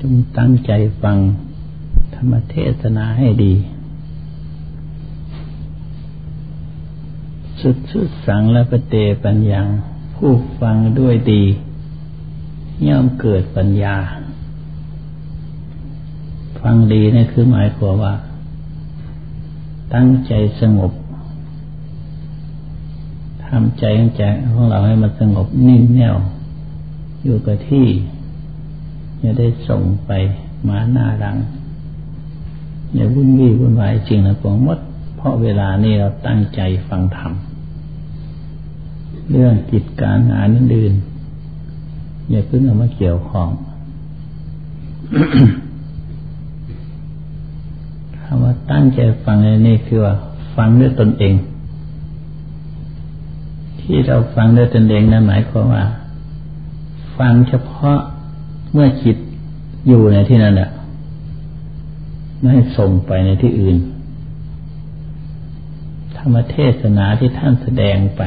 จงตั้งใจฟังธรรมเทศนาให้ดี สุดสุดสังและปเตปัญญาผู้ฟังด้วยดี ย่อมเกิดปัญญา ฟังดีนี่คือหมายความว่า ตั้งใจสงบทำใจของใจของเราให้มันสงบนิ่งแน่วอยู่กับที่ อย่ได้ส่งไปมาหน้ารังอย่าวุ่นวี่วุ่นวายจริงนะผมมดเพราะเวลานี้เราตั้งใจฟังธรรมเรื่องกิจการงานอื่นอย่าเพิ่งเอามาเกี่ยวข้องคำว่าตั้งใจฟังในนี้คือว่า ฟังด้วยตนเอง ที่เราฟังด้วยตนเองนั้นหมายความว่า ฟังเฉพาะ เมื่อจิตอยู่ในที่นั้นแหละไม่ให้ส่งไปในที่อื่น ธรรมเทศนาที่ท่านแสดงไป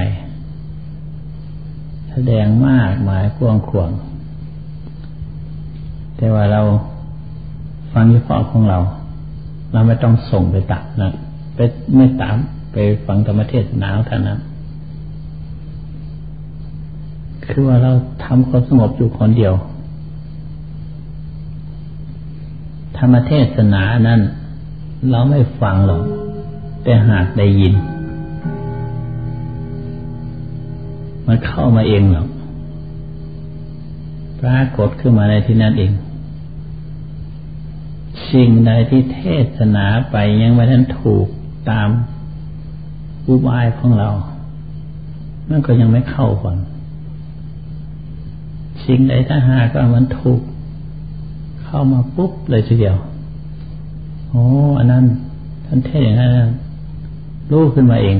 แสดงมากหมายกว้างขวางแต่ว่าเราฟังเฉพาะของเรา เราไม่ต้องส่งไปตัดนะไปไม่ตามไปฟังธรรมเทศนาของท่านนั้นคือว่าเราทำความสงบอยู่คนเดียว ธรรมเทศนานั้น เราไม่ฟังหรอก แต่หากได้ยิน มันเข้ามาเองหรอกปรากฏขึ้นมาในที่นั้นเอง สิ่งใดที่เทศนาไปยังไม่ทันถูกตามอุบายของเรา มันก็ยังไม่เข้าก่อนสิ่งใดถ้าหากว่ามันถูก เข้ามาปุ๊บเลยทีเดียวโอ้อันนั้น ท่านเทศอย่างนั้นรู้ขึ้นมาเอง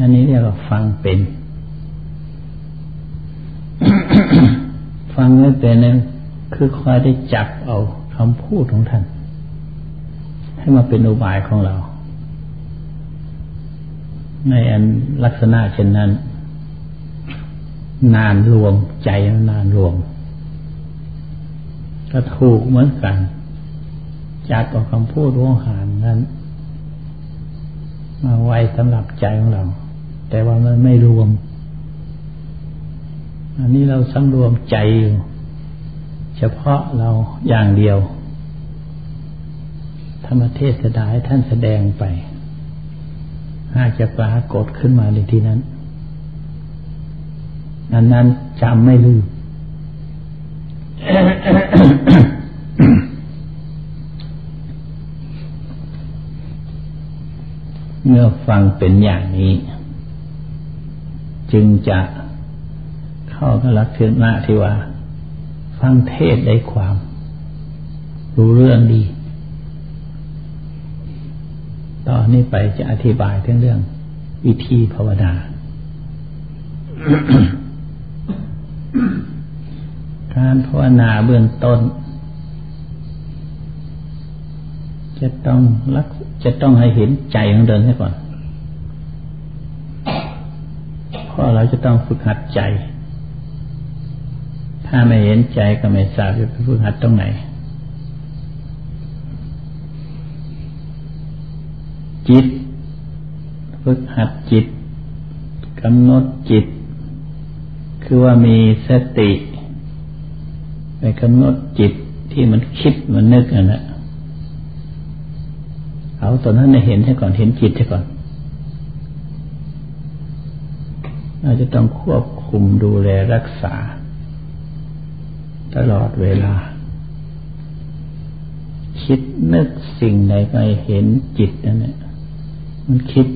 อันนี้เรียกว่าฟังเป็น ฟังไม่เป็นเนี่ยคือคอยได้จับเอาคำพูดของท่าน ให้มาเป็นอุบายของเรา ในอันลักษณะเช่นนั้น นานรวมใจนานรวม ก็ถูกเหมือนกัน จากต่อคำพูดวงหารนั้น มาไว้สำหรับใจของเรา แต่ว่ามันไม่รวม อันนี้เราสำรวมใจอยู่เฉพาะเราอย่างเดียว ธรรมเทศดาให้ท่านแสดงไป หากจะปรากฏขึ้นมาในที่นั้นอันนั้นจำไม่ลืม เมื่อฟังเป็นอย่างนี้ จึงจะเข้ากับลักษณะที่ว่า ฟังเทศได้ความ รู้เรื่องดี ตอนนี้ไปจะอธิบายเรื่องวิธีภาวนา การภาวนาเบื้องต้น จะต้องรักจะต้องให้เห็นใจของเดินให้ก่อนเพราะเราจะต้องฝึกหัดใจ ถ้าไม่เห็นใจก็ไม่ทราบจะไปฝึกหัดตรงไหน จิต ฝึกหัดจิตกำหนดจิต คือว่ามีสติ กำหนดจิตที่มันคิดมันนึกนั่นแหละเอาตอนนั้นเห็นใช่ก่อนเห็นจิตใช่ก่อนเราจะต้องควบคุมดูแลรักษา ตลอดเวลา คิดนึกสิ่งใดก็เห็นจิตนั่นแหละมันคิด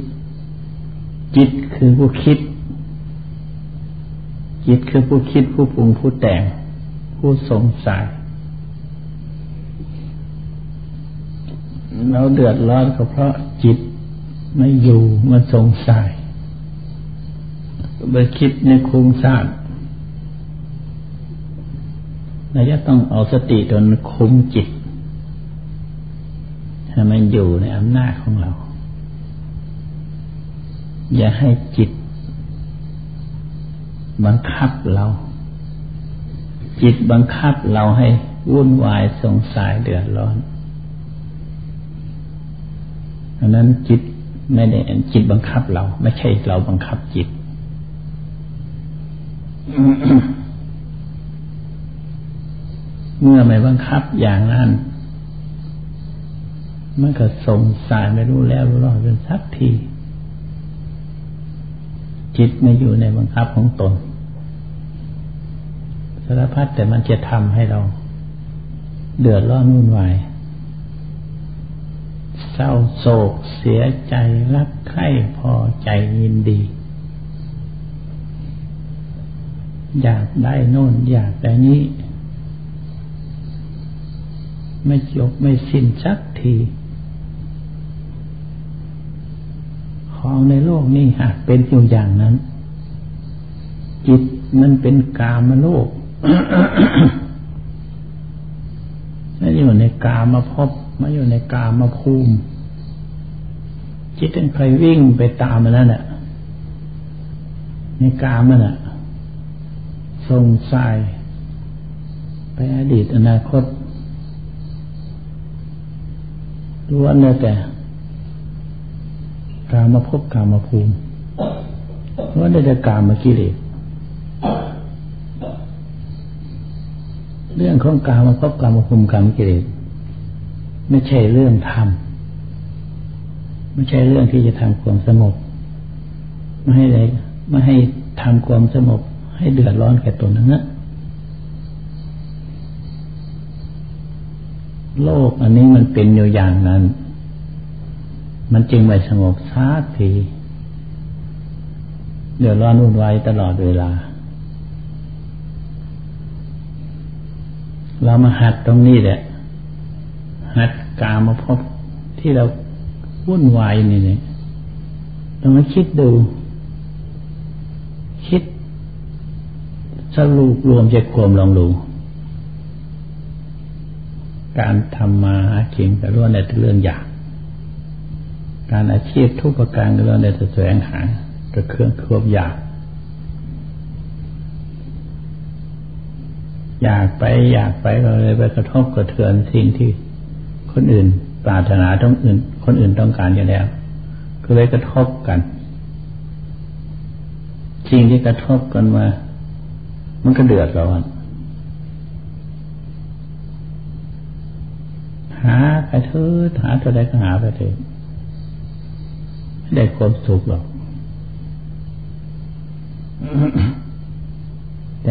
จิตคือผู้คิด จิตคือผู้คิดผู้ปรุงผู้แต่ง ผู้สงสัยเราเดือดร้อนก็เพราะจิตไม่อยู่มันสงสัยไปคิดในครงสร้างเราจะต้องเอาสติจนคุมจิตให้มันอยู่ในอำนาจของเรา อย่าให้จิตบังคับเรา จิตบังคับเราให้วุ่นวายสงสัยเดือดร้อนอันนั้นจิตไม่ได้จิตบังคับเรา ไม่ใช่เราบังคับจิต เมื่อไม่บังคับอย่างนั้นมันก็สงสัยไม่รู้แล้วรู้รอดจนสักที จิตไม่อยู่ในบังคับของตน สารพัดแต่มันจะทำให้เรา เดือดร้อนวุ่นวายเศร้าโศกเสียใจรักใคร่พอใจยินดี อยากได้โน่นอยากได้นี้ ไม่จบไม่สิ้นสักที ของในโลกนี้หากเป็นอยู่อย่างนั้น จิตมันเป็นกามโลก ไม่อยู่ในกามาพบมาอยู่ในกามาภูมิจิตเป็นใครวิ่งไปตามมันนั่นแหละในกามันอะทรงสาย ไปอดีตอนาคตล้วนเลยแต่กามาพบกามาภูมิล้วนได้แต่กามากิเลส เรื่องของกามาพบกามาภูมิกามกิเลสไม่ใช่เรื่องทำไม่ใช่เรื่องที่จะทำความสงบไม่ให้เลยไม่ให้ทำความสงบให้เดือดร้อนแก่ตนนั้นนะโลกอันนี้มันเป็นอยู่อย่างนั้น มันจึงไม่สงบสักทีเดือดร้อนวุ่นวายตลอดเวลา เรามาหัดตรงนี้แหละ หัดกามาพบที่เราวุ่นวายนี่เนี่ยต้องมาคิดดู คิดสรุปรวมใจความลองดู การทำมาหากินก็ล้วนแต่เรื่องอยาก การอาชีพทุกประการก็ล้วนแต่แสวงหาแต่เครื่องควบอยาก อยากไปอยากไปเราเลยไปกระทบกระเทือนสิ่งที่คนอื่นปรารถนาต้องอื่น คนอื่นต้องการอยู่แล้ว ก็เลยกระทบกันสิ่งที่กระทบกันมา มันก็เดือดร้อนหาไปเถอะหาตัวใดก็หาไปเถอะไม่ได้ความสุขหรอก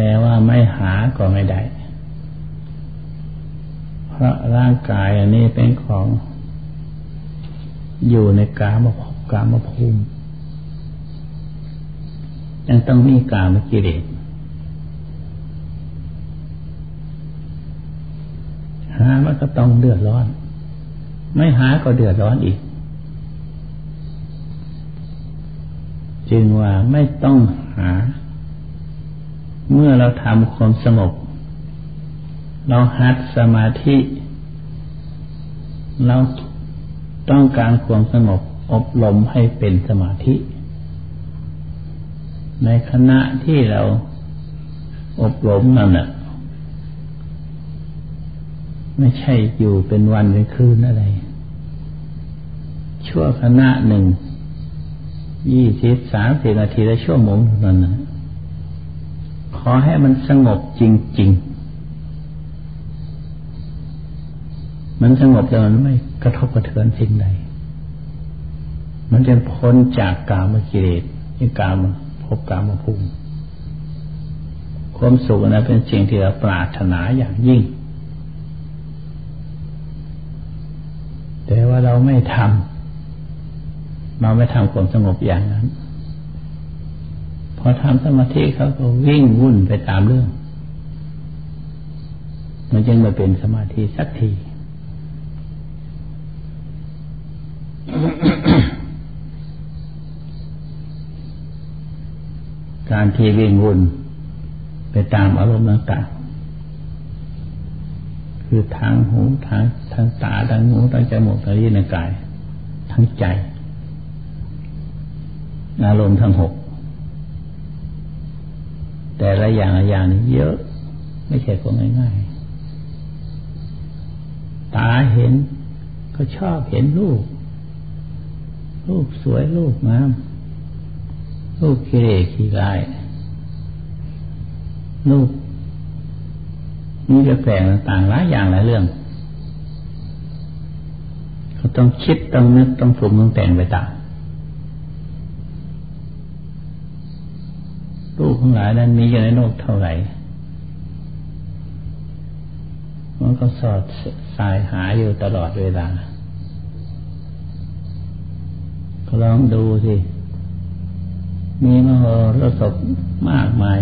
แต่ว่าไม่หาก็ไม่ได้ เพราะร่างกายอันนี้เป็นของอยู่ในกามภพกามภูมิยังต้องมีกามกิเลสหามันก็ต้องเดือดร้อน ไม่หาก็เดือดร้อนอีก จึงว่าไม่ต้องหา เมื่อเราทำความสงบ เราหัดสมาธิ เราต้องการความสงบอบรมให้เป็นสมาธิ ในขณะที่เราอบรมนั่นน่ะ ไม่ใช่อยู่เป็นวันเป็นคืนอะไร ชั่วขณะหนึ่งยี่สิบสามสิบนาทีและชั่วโมงนั้นนะ อให้มันสงบจริง ๆ มันสงบแล้วมันไม่กระทบกระเทือนสิ่งใด มันจะพ้นจากกามกิเลสที่กามพบกามภูมิความสุขนั้นเป็นสิ่งที่เราปรารถนาอย่างยิ่ง แต่ว่าเราไม่ทำเราไม่ทำความสงบอย่างนั้น อทำสมาธิเขาก็วิ่งวุ่นไปตามเรื่อง มันจึงมาเป็นสมาธิสักทีการที่วิ่งวุ่นไปตามอารมณ์ต่างๆคือทางหูทางทางตาทางหูทางจมูกทางลิ้นทางกาย ทั้งใจ อารมณ์ทั้งหก แต่ละอย่างละอย่างนี้เยอะ ไม่ใช่ของง่ายๆ ตาเห็นก็ชอบเห็นลูกลูกสวยลูกงามลูกขี้เรขี้ลายลูกมีแปลกต่างๆหลายอย่างหลายเรื่อง เขาต้องคิดต้องนึกต้องปรุงต้องแต่งไปต่าง ลูกทั้งหลายนั้นมีอยู่ในโลกเท่าไหร่ มันก็สอดสายหาอยู่ตลอดเวลา ก็ลองดูสิ มีมโหรสพมากมาย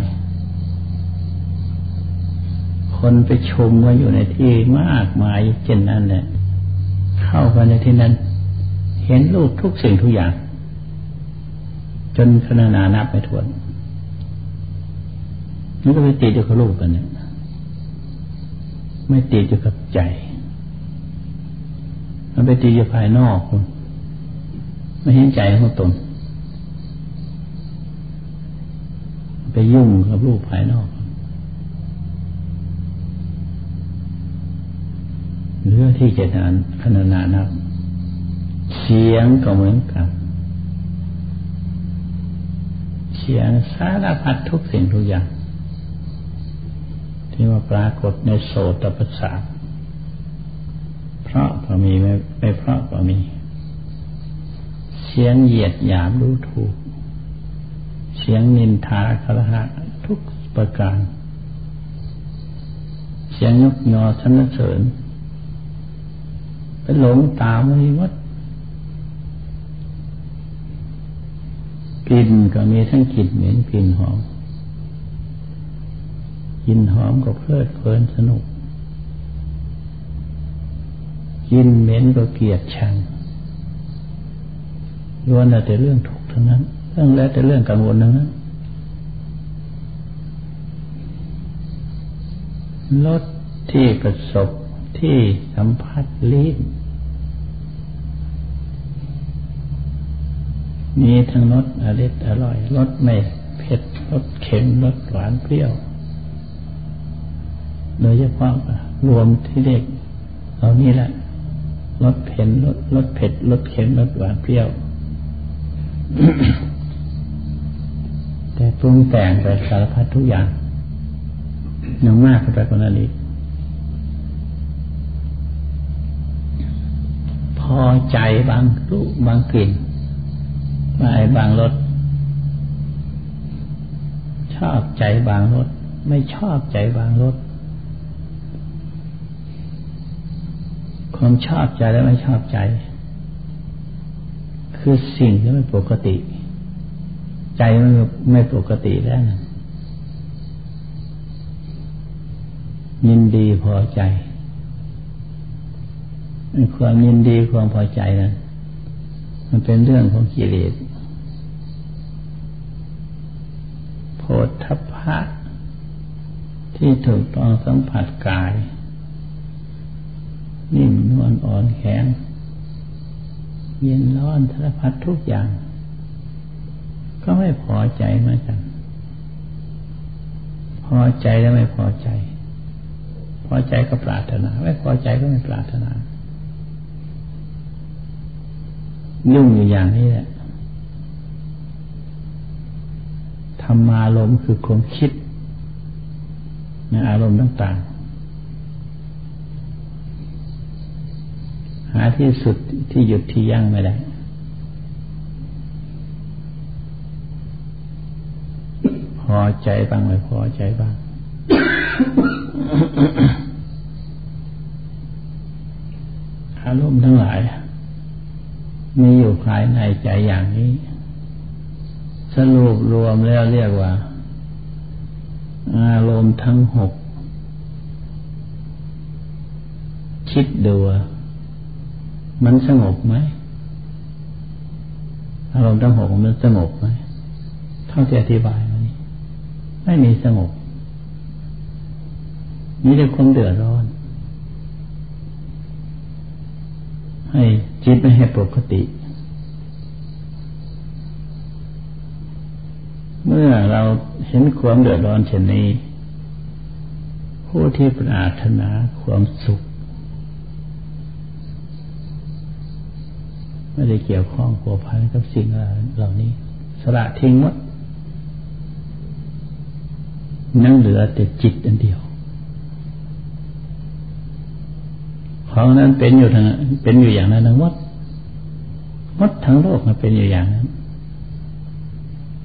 คนไปชมว่าอยู่ในที่มากมายเช่นนั้นเนี่ยเข้าไปในที่นั้น เห็นรูปทุกสิ่งทุกอย่าง จนขนานานับไม่ถ้วน มันก็ไปติดอยู่กับรูปกันเนี่ยไม่ติดอยู่กับใจ มันไปติดอยู่ภายนอกคุณไม่เห็นใจของตนไปยุ่งกับรูปภายนอกเรื่องที่จะนานขนานานับเสียงก็เหมือนกัน เสียงสารพัดทุกสิ่งทุกอย่าง ที่ว่าปรากฏในโสตประสาทเพราะก็มีไม่ไม่เพราะก็มี เสียงเหยียดหยามรู้ถูก เสียงนินทาคารหะทุกประการ เสียงยกยอสรรเสริญไปหลงตามไม่วัดกลิ่นก็มีทั้งกลิ่นเหม็นกลิ่นหอม กลิ่นหอมก็เพลิดเพลินสนุก กินเหม็นก็เกลียดชังล้วนแต่เรื่องทุกข์ทั้งนั้นเรื่องแล้วแต่เรื่องกังวลทั้งนั้นรสที่ประสบที่สัมผัสลิ้นมีทั้งรสอริดอร่อยรสไม่เผ็ดรสเค็มรสหวานเปรี้ยว โดยเฉพาะรวมที่เด็กเอานี่แหละรสเผ็ดรสรสเผ็ดรสเค็มรสหวานเปรี้ยว แต่ปรุงแต่งไปสารพัดทุกอย่างยังมากไปกว่านั้นอีกพอใจบางรูปบางกลิ่นบางบางรสชอบใจบางรสไม่ชอบใจบางรส ความชอบใจและไม่ชอบใจ คือสิ่งที่ไม่ปกติ ใจไม่ไม่ปกติแล้วนะยินดีพอใจ ความยินดีความพอใจนะมันเป็นเรื่องของกิเลสโพธพะที่ถูกต้องสัมผัสกาย นิ่มนวลอ่อนแข็งเย็นร้อนสารพัดทุกอย่าง ก็ไม่พอใจเหมือนกัน พอใจแล้วไม่พอใจ พอใจก็ปรารถนา ไม่พอใจก็ไม่ปรารถนายุ่งอยู่อย่างนี้แหละธรรมารมคือความคิดในอารมณ์ต่างๆ หา ที่สุดที่หยุดที่ยั่งไม่ได้พอใจบ้างไม่พอใจบ้าง อารมณ์ทั้งหลาย มีอยู่ภายในใจอย่างนี้ สรุปรวมแล้วเรียกว่า อารมณ์ทั้งหกคิดดู มันสงบไหมอารมณ์ทั้งหกมันสงบไหมเท่าที่อธิบายมานี้ไม่มีสงบมีแต่ความเดือดร้อน ให้จิตไม่ให้ปกติ เมื่อเราเห็นความเดือดร้อนเช่นนี้ ผู้ที่ปรารถนาความสุข ไม่ได้เกี่ยวข้องกัวพันกับสิ่งเหล่านี้ สละทิ้งหมดนั่งเหลือแต่จิตอันเดียวของนั้นเป็นอยู่ทางเป็นอยู่อย่างนั้นทั้งหมดหมดทั้งโลกมันเป็นอยู่อย่างนั้น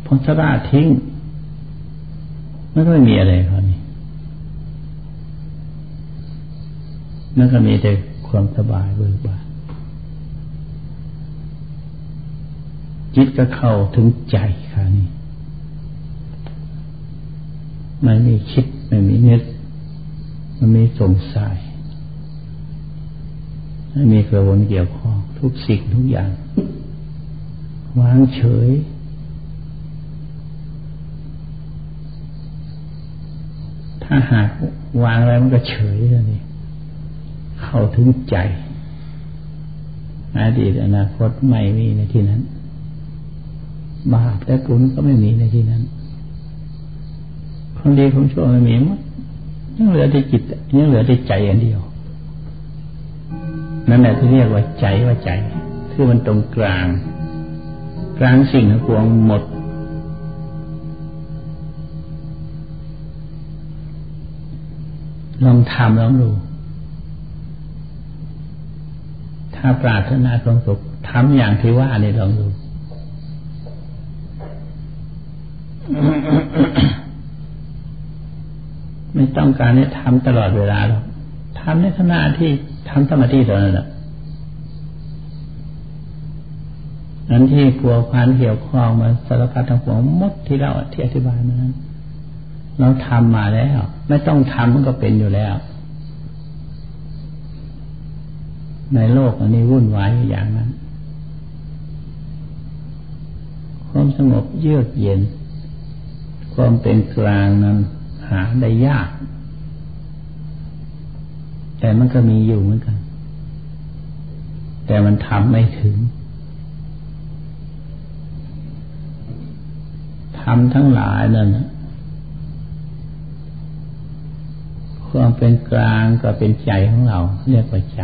พอสละทิ้งมันก็ไม่มีอะไรคราวนี้นั่นก็มีแต่ความสบายเบิกบาน จิตก็เข้าถึงใจคราวนี้ไม่มีคิดไม่มีนึกมันมีสงสัยไม่มีกระวนเกี่ยวข้องทุกสิ่งทุกอย่างวางเฉย ถ้าหากวางอะไรมันก็เฉยแล้วนี่เข้าถึงใจอดีตอนาคตไม่มีในที่นั้น บาปและบุญก็ไม่มีในที่นั้นคนดีของชั่วไม่มีมั้งยังเหลือแต่จิตยังเหลือแต่ใจอันเดียว นั่นแหละที่เรียกว่าใจว่าใจคือมันตรงกลาง กลางสิ่งทั้งปวงหมด ลองทำลองดูถ้าปรารถนาความสุขทำอย่างที่ว่านี่ลองดู ไม่ต้องการให้ทำตลอดเวลาหรอกทำในขณะที่ทำสมาธิตอนนั้นแหละนั้นที่พัวพันเกี่ยวข้องมาสารพัดทั้งปวงมดที่เราที่อธิบายมานั้น เราทำมาแล้ว ไม่ต้องทำมันก็เป็นอยู่แล้ว ในโลกอันนี้วุ่นวายอย่างนั้นความสงบเยือกเย็น ความเป็นกลางนั้นหาได้ยาก แต่มันก็มีอยู่เหมือนกัน แต่มันทำไม่ถึงทำทั้งหลายนั่นความเป็นกลางก็เป็นใจของเรา เรียกว่าใจ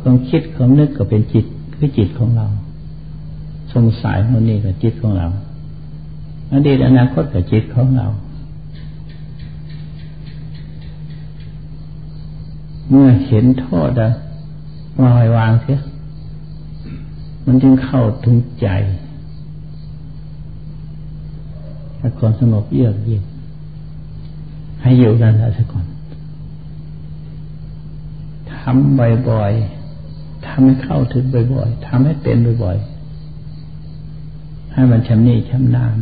ความคิดความนึกก็เป็นจิตคือจิตของเรา สงสัยมนนี่ก็จิตของเรา อดีตอนาคตก็จิตของเรา เมื่อเห็นโทษอะปล่อยวางเสียมันจึงเข้าถึงใจถ้าความสงบเยือกเย็นให้อยู่นั่นแหละสักก่อนทำบ่อยๆทำให้เข้าถึงบ่อยๆทำให้เป็นบ่อยๆให้มันชำนิชำนาญ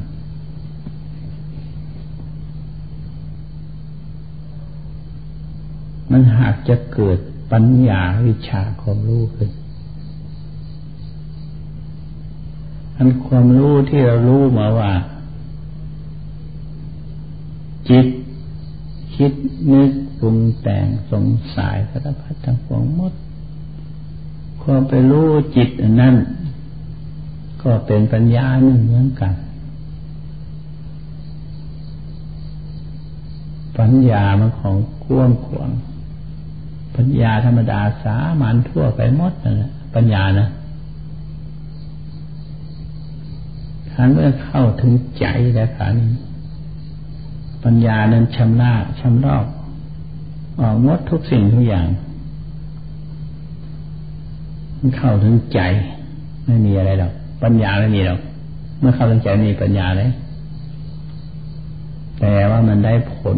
มันหากจะเกิดปัญญาวิชาความรู้ขึ้นอันความรู้ที่เรารู้มาว่า จิตคิดนึกปรุงแต่งสงสัยสารพัดทั้งปวงหมด ความไปรู้จิตนั้นก็เป็นปัญญาหนึ่งเหมือนกัน ปัญญามันของกว้างขวาง ปัญญาธรรมดาสามัญทั่วไปหมดนั่นแหละปัญญานะขันเมื่อเข้าถึงใจแล้วขันปัญญานั้นชำนาชำรอบออกมดทุกสิ่งทุกอย่างมันเข้าถึงใจ ไม่มีอะไรหรอกปัญญาไม่มีหรอกเมื่อเข้าถึงใจมีปัญญาเลยแต่ว่ามันได้ผล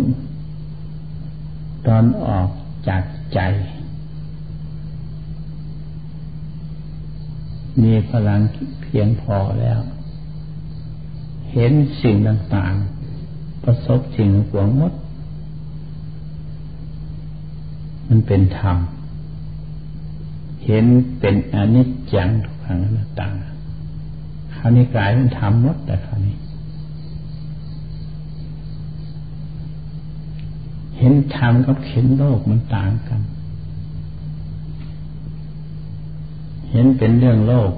ตอนออกจาก ใจ มีพลังเพียงพอแล้ว เห็นสิ่งต่างๆ ประสบสิ่งหวงมด มันเป็นธรรม เห็นเป็นอนิจจังทุกขังนัตตาคราวนี้กลายเป็นธรรมหมดแต่คราวนี้ เห็นธรรมกับเห็นโลกมันต่างกัน เห็นเป็นเรื่องโลก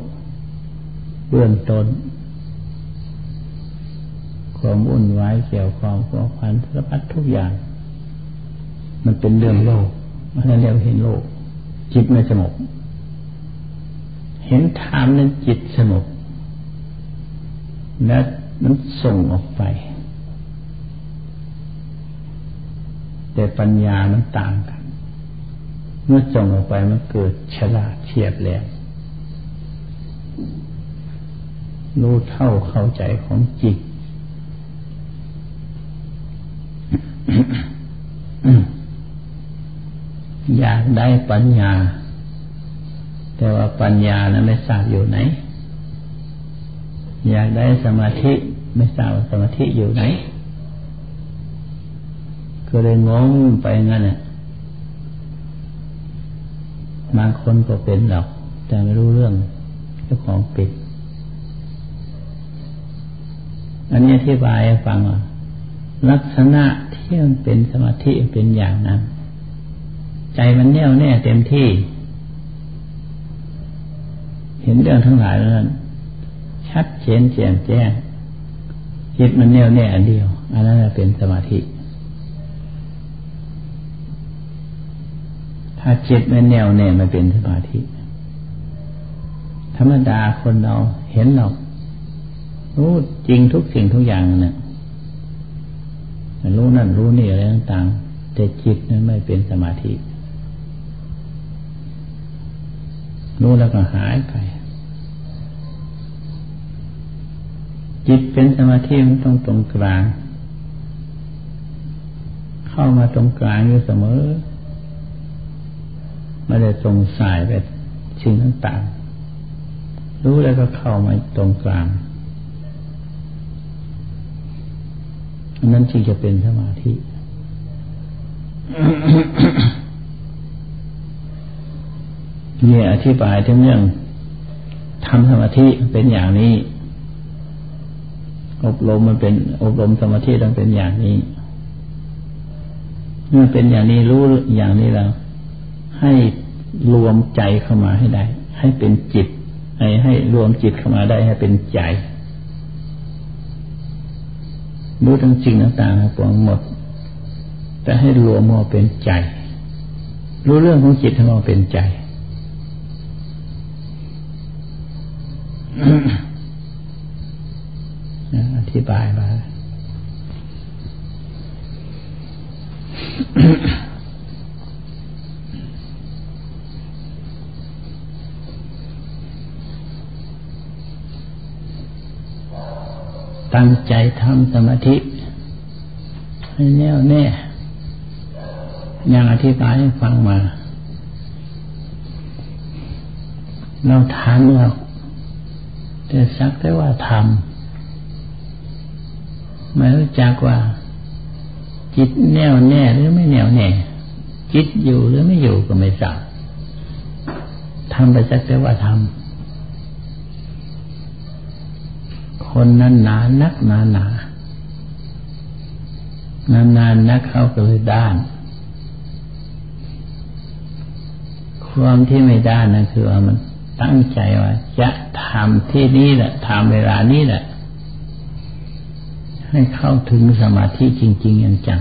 เบื้องต้นความวุ่นวายเกี่ยวข้องกับพันธพัดทุกอย่าง มันเป็นเรื่องโลกมันเรียกเห็นโลก จิตไม่สงบเห็นธรรมนั้นจิตสงบและมันส่งออกไป แต่ปัญญามันต่างกัน เมื่อส่งออกไปมันเกิดฉลาดเฉียบแหลมรู้เท่าเข้าใจของจิตอยากได้ปัญญา แต่ว่าปัญญานะไม่ทราบอยู่ไหน อยากได้สมาธิไม่ทราบว่าสมาธิอยู่ไหน ก็เลยงงไปงั้นน่ะบางคนก็เป็นหรอก แต่ไม่รู้เรื่องเจ้าของปิดอันนี้อธิบายให้ฟังว่าลักษณะที่มันเป็นสมาธิเป็นอย่างนั้น ใจมันแน่วแน่เต็มที่ เห็นเรื่องทั้งหลายแล้วนั้นชัดเจนแจ่มแจ้งจิตมันแน่วแน่อันเดียว อันนั้นเป็นสมาธิ ถ้าจิตไม่แน่วแน่มันเป็นสมาธิ ธรรมดาคนเราเห็นหรอกรู้จริงทุกสิ่งทุกอย่างเนี่ยรู้นั่นรู้นี่อะไรต่างๆ แต่จิตนั้นไม่เป็นสมาธิ รู้แล้วก็หายไป จิตเป็นสมาธิมันต้องตรงกลาง เข้ามาตรงกลางอยู่เสมอ ไม่ได้ตรงสายไปสิ่งต่างๆ รู้แล้วก็เข้ามาตรงกลางอันนั้นจึงจะเป็นสมาธิ เนี่ยอธิบายถึงเรื่องทำสมาธิเป็นอย่างนี้ อบรมมันเป็นอบรมสมาธิต้องเป็นอย่างนี้เมื่อเป็นอย่างนี้รู้อย่างนี้แล้ว ให้รวมใจเข้ามาให้ได้ ให้เป็นจิต ให้ให้รวมจิตเข้ามาได้ให้เป็นใจรู้ทั้งจริงต่างๆปวงหมด แต่ให้รวมมาเป็นใจ รู้เรื่องของจิตให้มาเป็นใจอธิบายมา ตั้งใจทำสมาธิให้แน่วแน่อย่างอธิบายให้ฟังมา เราทำเราแต่สักแต่ว่าทำไม่รู้จักว่า จิตแน่วแน่หรือไม่แน่วแน่ จิตอยู่หรือไม่อยู่ก็ไม่ทราบทำไปสักแต่ว่าทำ คนนั้นหนานักหนาหนา นานนานนักเขาก็เลยด้าน ความที่ไม่ด้านนั่นคือว่ามันตั้งใจว่าจะทำที่นี้แหละทำเวลานี้แหละ ให้เข้าถึงสมาธิจริงๆอย่างจัง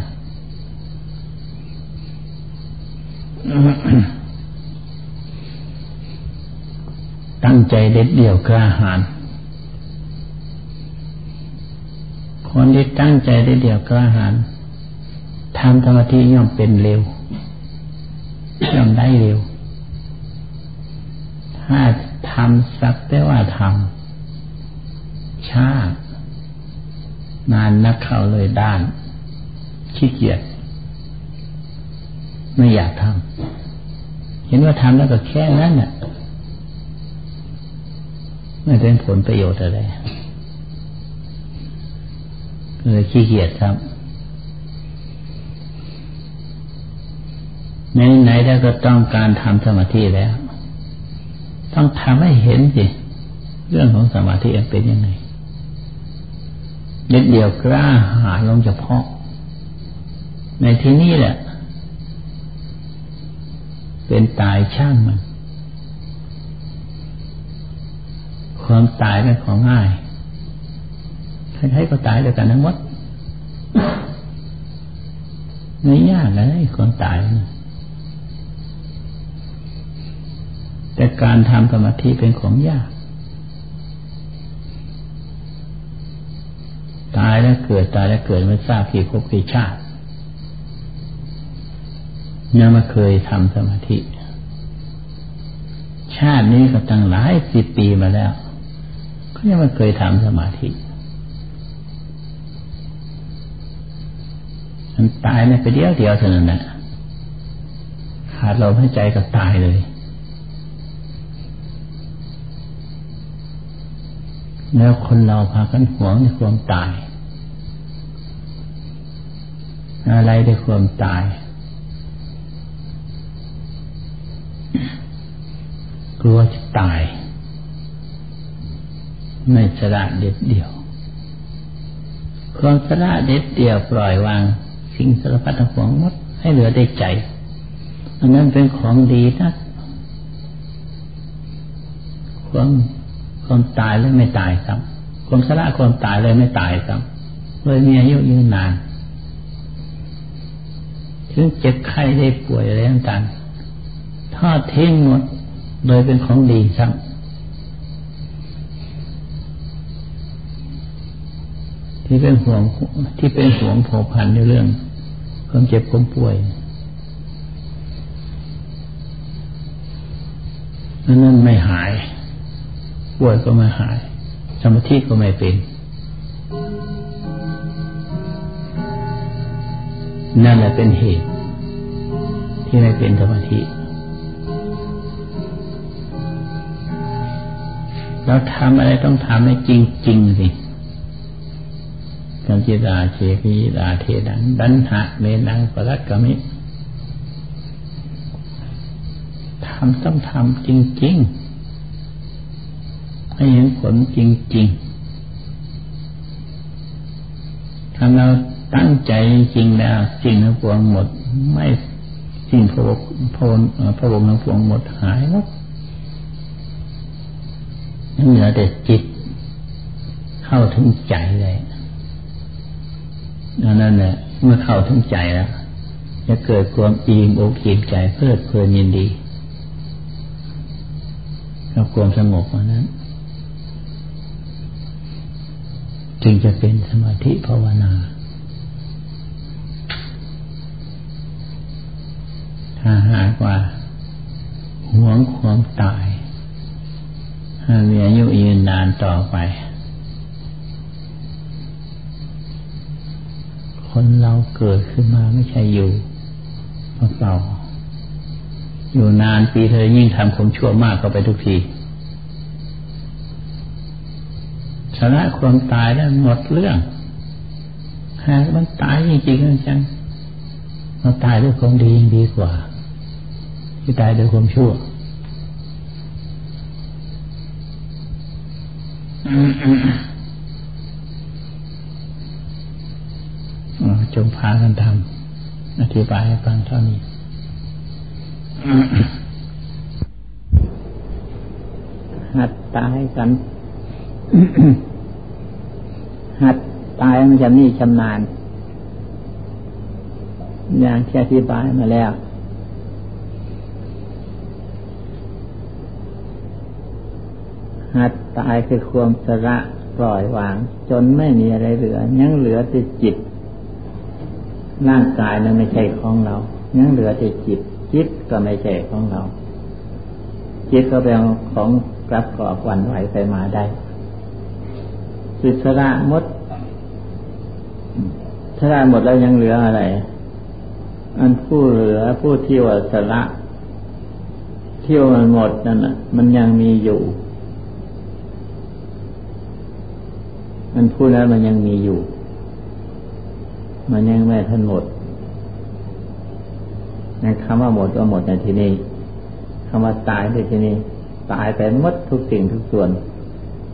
ตั้งใจเด็ดเดี่ยวกล้าหาญ คนที่ตั้งใจได้เดียวกล้าหาญทำธรรมที่ย่อมเป็นเร็วย่อมได้เร็ว ถ้าทำสักแต่ว่าทำช้านานนักเข้าเลยด้าน ขี้เกียจไม่อยากทำเห็นว่าทำแล้วก็แค่นั้นน่ะไม่เป็นผลประโยชน์อะไร เลยขี้เกียจครับในไหนถ้าก็ต้องการทำสมาธิแล้ว ต้องทำให้เห็นสิเรื่องของสมาธิเป็นยังไงเด็ดเดียวกล้าหาลงเฉพาะ ในที่นี้แหละ เป็นตายช่างมัน ความตายเป็นของง่าย ใครๆก็ตายด้วยกันทั้งหมดไม่ยากเลยคนตายนะแต่การทำสมาธิเป็นของยาก ตายแล้วเกิดตายแล้วเกิดไม่ทราบกี่ภพกี่ชาติยังม่เคยทำสมาธิ ชาตินี้ก็ตั้งหลายสิบปีมาแล้ว ก็ยังไม่เคยทำสมาธิ มันตายในไปเดียวเดียวเท่านั้นนะขาดลมหายใจก็ตายเลย แล้วคนเราพากันหวงในความตาย อะไรได้ความตาย กลัวจะตาย ไม่สละเด็ดเดียว ความสละเด็ดเดียวปล่อยวาง สิ่งสารพัดทั้งงหมดให้เหลือได้ใจ อันนั้นเป็นของดีนะความความตายแล้วไม่ตายครับ ความสละความตายเลยไม่ตายครับเลยมีอายุยืนนานถึงเจ็บไข้ได้ป่วยอะไรต่างๆทอดทิ้งหมดโดยเป็นของดีครับที่เป็นห่วงที่เป็นห่วงผูกพันในเรื่อง ความเจ็บความป่วยนั่นนั่นไม่หาย ป่วยก็ไม่หาย สมาธิก็ไม่เป็น นั่นแหละเป็นเหตุ ที่ไม่เป็นสมาธิเราทำอะไรต้องทำให้จริงจริงสิ กัมจิตาเชกีดาเทดัง ดันหะเมนังปรักกมิทำต้องทำจริงจริงให้เห็นผลจริงจริงถ้าเราตั้งใจจริงแล้วสิ่งทั้งปวงหมด ไม่สิ่งพระวงพระวงพระวงทั้งปวงหมดหายหมดเหลือแต่จิต เข้าถึงใจเลย นั่นแหละเมื่อเข้าถึงใจแล้วจะเกิดความอิ่มอกอิ่มใจเพลิดเพลินยินดีกับความสงบนั้น จึงจะเป็นสมาธิภาวนา ถ้าหากว่าหวงความตายมีอายุยืนนานต่อไป คนเราเกิดขึ้นมาไม่ใช่อยู่เปล่าอยู่นานปีเธอยิ่งทำความชั่วมากเข้าไปทุกทีชนะความตายได้หมดเรื่องหากมันตายจริงๆจังมันตายด้วยความดียิ่งดีกว่า ที่ตายด้วยความชั่ว จงพากันทำอธิบายให้ฟังเท่านี้หัดตายกันหัดตายมันจะนี่ชำนาญอย่างที่อธิบายมาแล้ว หัดตายคือความสระปล่อยวาง จนไม่มีอะไรเหลือ ยังเหลือแต่จิต ร่างกายนั้นไม่ใช่ของเรายังเหลือแต่จิต จิตก็ไม่ใช่ของเรา จิตก็เป็นของกรับกรอบวันไหวไปมาได้สิสระมดถ้าได้หมดแล้วยังเหลืออะไร อันผู้เหลือผู้ที่ว่าสระเที่ยวมันหมดนั่นน่ะมันยังมีอยู่มันพูดแล้วมันยังมีอยู่ มันยังไม่ทันหมดในคำว่าหมดก็หมดในที่นี้คำว่าตายในที่นี้ ตายไปหมดทุกสิ่งทุกส่วน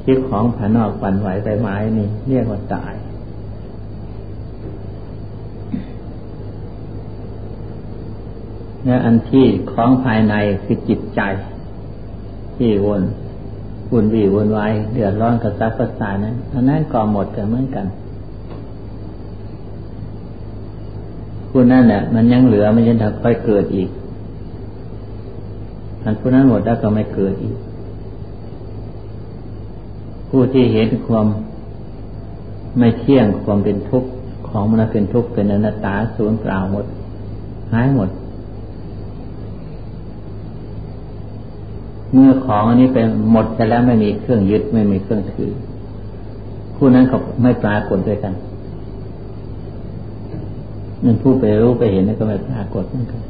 ที่ของภานอกปั่นไหวไปไม้นี่เรียกว่าตาย และอันที่ของภายในคือจิตใจ ที่วนวุ่นวี่วุ่นวายเดือดร้อนกระซับกระส่ายนั้นอันนั้นก็หมดกันเหมือนกัน ค ผู้นั้นเนี่ยมันยังเหลือมันยังค่อยเกิดอีกอันผู้นั้นหมดแล้วก็ไม่เกิดอีก ผู้ที่เห็นความไม่เที่ยงความเป็นทุกข์ของมันเป็นทุกข์เป็นอนัตตาสูญเปล่าหมดหายหมด เมื่อของอันนี้เป็นหมดไปแล้วไม่มีเครื่องยึดไม่มีเครื่องถือ ผู้นั้นเขาไม่ปรากฏด้วยกัน นั่นผู้ไปรู้ไปเห็นนั่นก็ไม่ปรากฏเหมือนกัน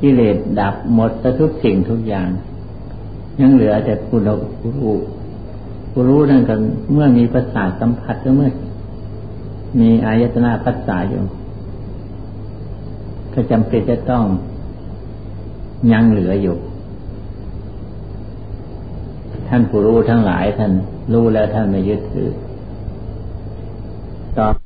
กิเลสดับหมดทุกสิ่งทุกอย่าง ยังเหลือแต่ผู้รู้ผู้รู้นั่นกันเมื่อมีประสาทสัมผัสก็เมื่อ มีอายตนาปัสสาอยู่ก็จำเป็นจะต้องยังเหลืออยู่ ท่านผู้รู้ทั้งหลายท่านรู้แล้วท่านไม่ยึดถือต่อ